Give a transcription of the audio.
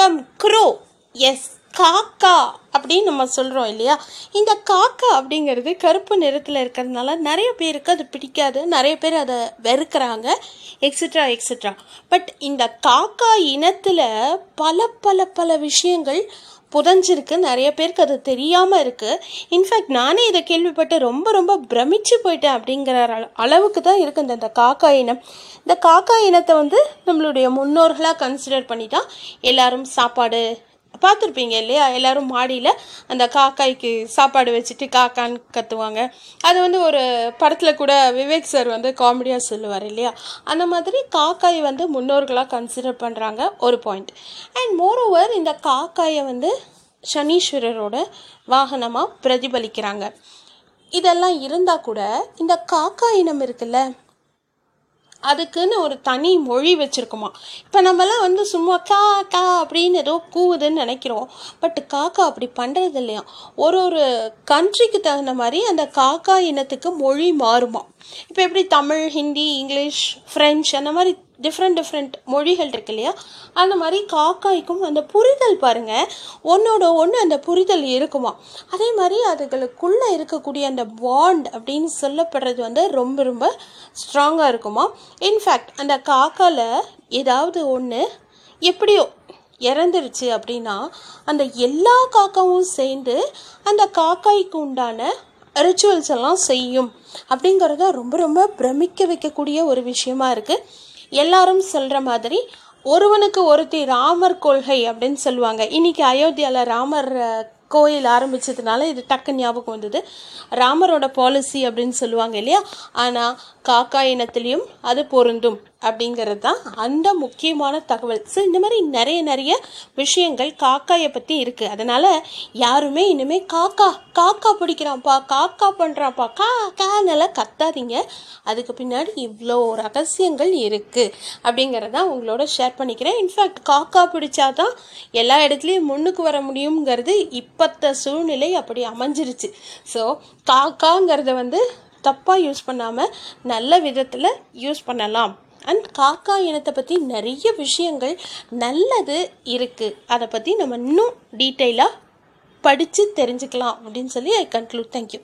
come crow. Yes, காக்கா அப்படின்னு நம்ம சொல்கிறோம் இல்லையா? இந்த காக்கா அப்படிங்கிறது கருப்பு நிறத்தில் இருக்கிறதுனால நிறைய பேருக்கு அது பிடிக்காது. நிறைய பேர் அதை வெறுக்கிறாங்க எக்ஸட்ரா எக்ஸட்ரா பட் இந்த காக்கா இனத்தில் பல பல பல விஷயங்கள் புதஞ்சிருக்கு. நிறைய பேருக்கு அது தெரியாமல் இருக்குது இன்ஃபேக்ட் நானே இதை கேள்விப்பட்டு ரொம்ப ரொம்ப பிரமிச்சு போயிட்டேன் அப்படிங்கிற அளவுக்கு தான் இருக்குது இந்த இந்த காக்கா இனம். இந்த காக்கா இனத்தை வந்து நம்மளுடைய முன்னோர்களாக கன்சிடர் பண்ணி தான் எல்லாரும் சாப்பாடு பார்த்துருப்பீங்க இல்லையா? எல்லோரும் மாடியில் அந்த காக்காய்க்கு சாப்பாடு வச்சுட்டு காக்கான்னு கத்துவாங்க. அது வந்து ஒரு படத்தில் கூட விவேக் சார் வந்து காமெடியாக சொல்லுவார் இல்லையா? அந்த மாதிரி காக்காய் வந்து முன்னோர்களாக கன்சிடர் பண்ணுறாங்க ஒரு பாயிண்ட் அண்ட் மோர் ஓவர் இந்த காக்காயை வந்து சனீஸ்வரரோட வாகனமாக பிரதிபலிக்கிறாங்க. இதெல்லாம் இருந்தால் கூட இந்த காக்கா இனம் இருக்குல்ல அதுக்குன்னு ஒரு தனி மொழி வச்சுருக்குமா. இப்போ நம்மலாம் வந்து சும்மா கா கா அப்படின்னு ஏதோ கூவுதுன்னு நினைக்கிறோம். பட் காக்கா அப்படி பண்ணுறது இல்லையா. ஒரு ஒரு கண்ட்ரிக்கு தகுந்த மாதிரி அந்த காக்கா இனத்துக்கு மொழி மாறுமா. இப்போ எப்படி தமிழ் ஹிந்தி இங்கிலீஷ் ஃப்ரெஞ்ச் அந்த மாதிரி டிஃப்ரெண்ட் டிஃப்ரெண்ட் மொழிகள் இருக்கு இல்லையா? அந்த மாதிரி காக்காய்க்கும் அந்த புரிதல் பாருங்கள் ஒன்னோட ஒன்று அந்த புரிதல் இருக்குமா? அதே மாதிரி அதுகளுக்குள்ளே இருக்கக்கூடிய அந்த பாண்ட் அப்படின்னு சொல்லப்படுறது வந்து ரொம்ப ரொம்ப ஸ்ட்ராங்காக இருக்குமா? இன்ஃபேக்ட் அந்த காக்காவில் ஏதாவது ஒன்று எப்படியோ இறந்துருச்சு அப்படின்னா அந்த எல்லா காக்காவும் சேர்ந்து அந்த காக்காய்க்கு உண்டான ரிச்சுவல்ஸ் எல்லாம் செய்யும். அப்படிங்கிறது ரொம்ப ரொம்ப பிரமிக்க வைக்கக்கூடிய ஒரு விஷயமா இருக்குது எல்லாரும் சொல்கிற மாதிரி ஒருவனுக்கு ஒருத்தி ராமர் கொள்கை அப்படின்னு சொல்லுவாங்க. இன்றைக்கி அயோத்தியாவில் ராமர் கோயில் ஆரம்பித்ததுனால இது டக்கு ஞாபகம் வந்தது. ராமரோட பாலிசி அப்படின்னு சொல்லுவாங்க இல்லையா? ஆனால் காக்கா இனத்துலேயும் அது பொருந்தும். அப்படிங்கிறது தான் அந்த முக்கியமான தகவல். ஸோ இந்த மாதிரி நிறைய நிறைய விஷயங்கள் காக்காயை பற்றி இருக்குது அதனால் யாருமே இனிமேல் காக்கா காக்கா பிடிக்கிறான்ப்பா காக்கா பண்ணுறான்ப்பா கா கானெல்லாம் கத்தாதீங்க. அதுக்கு பின்னாடி இவ்வளோ ரகசியங்கள் இருக்குது அப்படிங்கிறத உங்களோட ஷேர் பண்ணிக்கிறேன். இன்ஃபேக்ட் காக்கா பிடிச்சா தான் எல்லா இடத்துலையும் முன்னுக்கு வர முடியுங்கிறது இப்பத்த சூழ்நிலை அப்படி அமைஞ்சிருச்சு. ஸோ காக்காங்கிறத வந்து தப்பாக யூஸ் பண்ணாமல் நல்ல விதத்தில் யூஸ் பண்ணலாம். அண்ட் காக்கா இனத்தை பற்றி நிறைய விஷயங்கள் நல்லது இருக்குது அதை பற்றி நம்ம இன்னும் டீட்டெயிலாக படித்து தெரிஞ்சுக்கலாம் அப்படின்னு சொல்லி ஐ கன்க்ளூட் தேங்க்யூ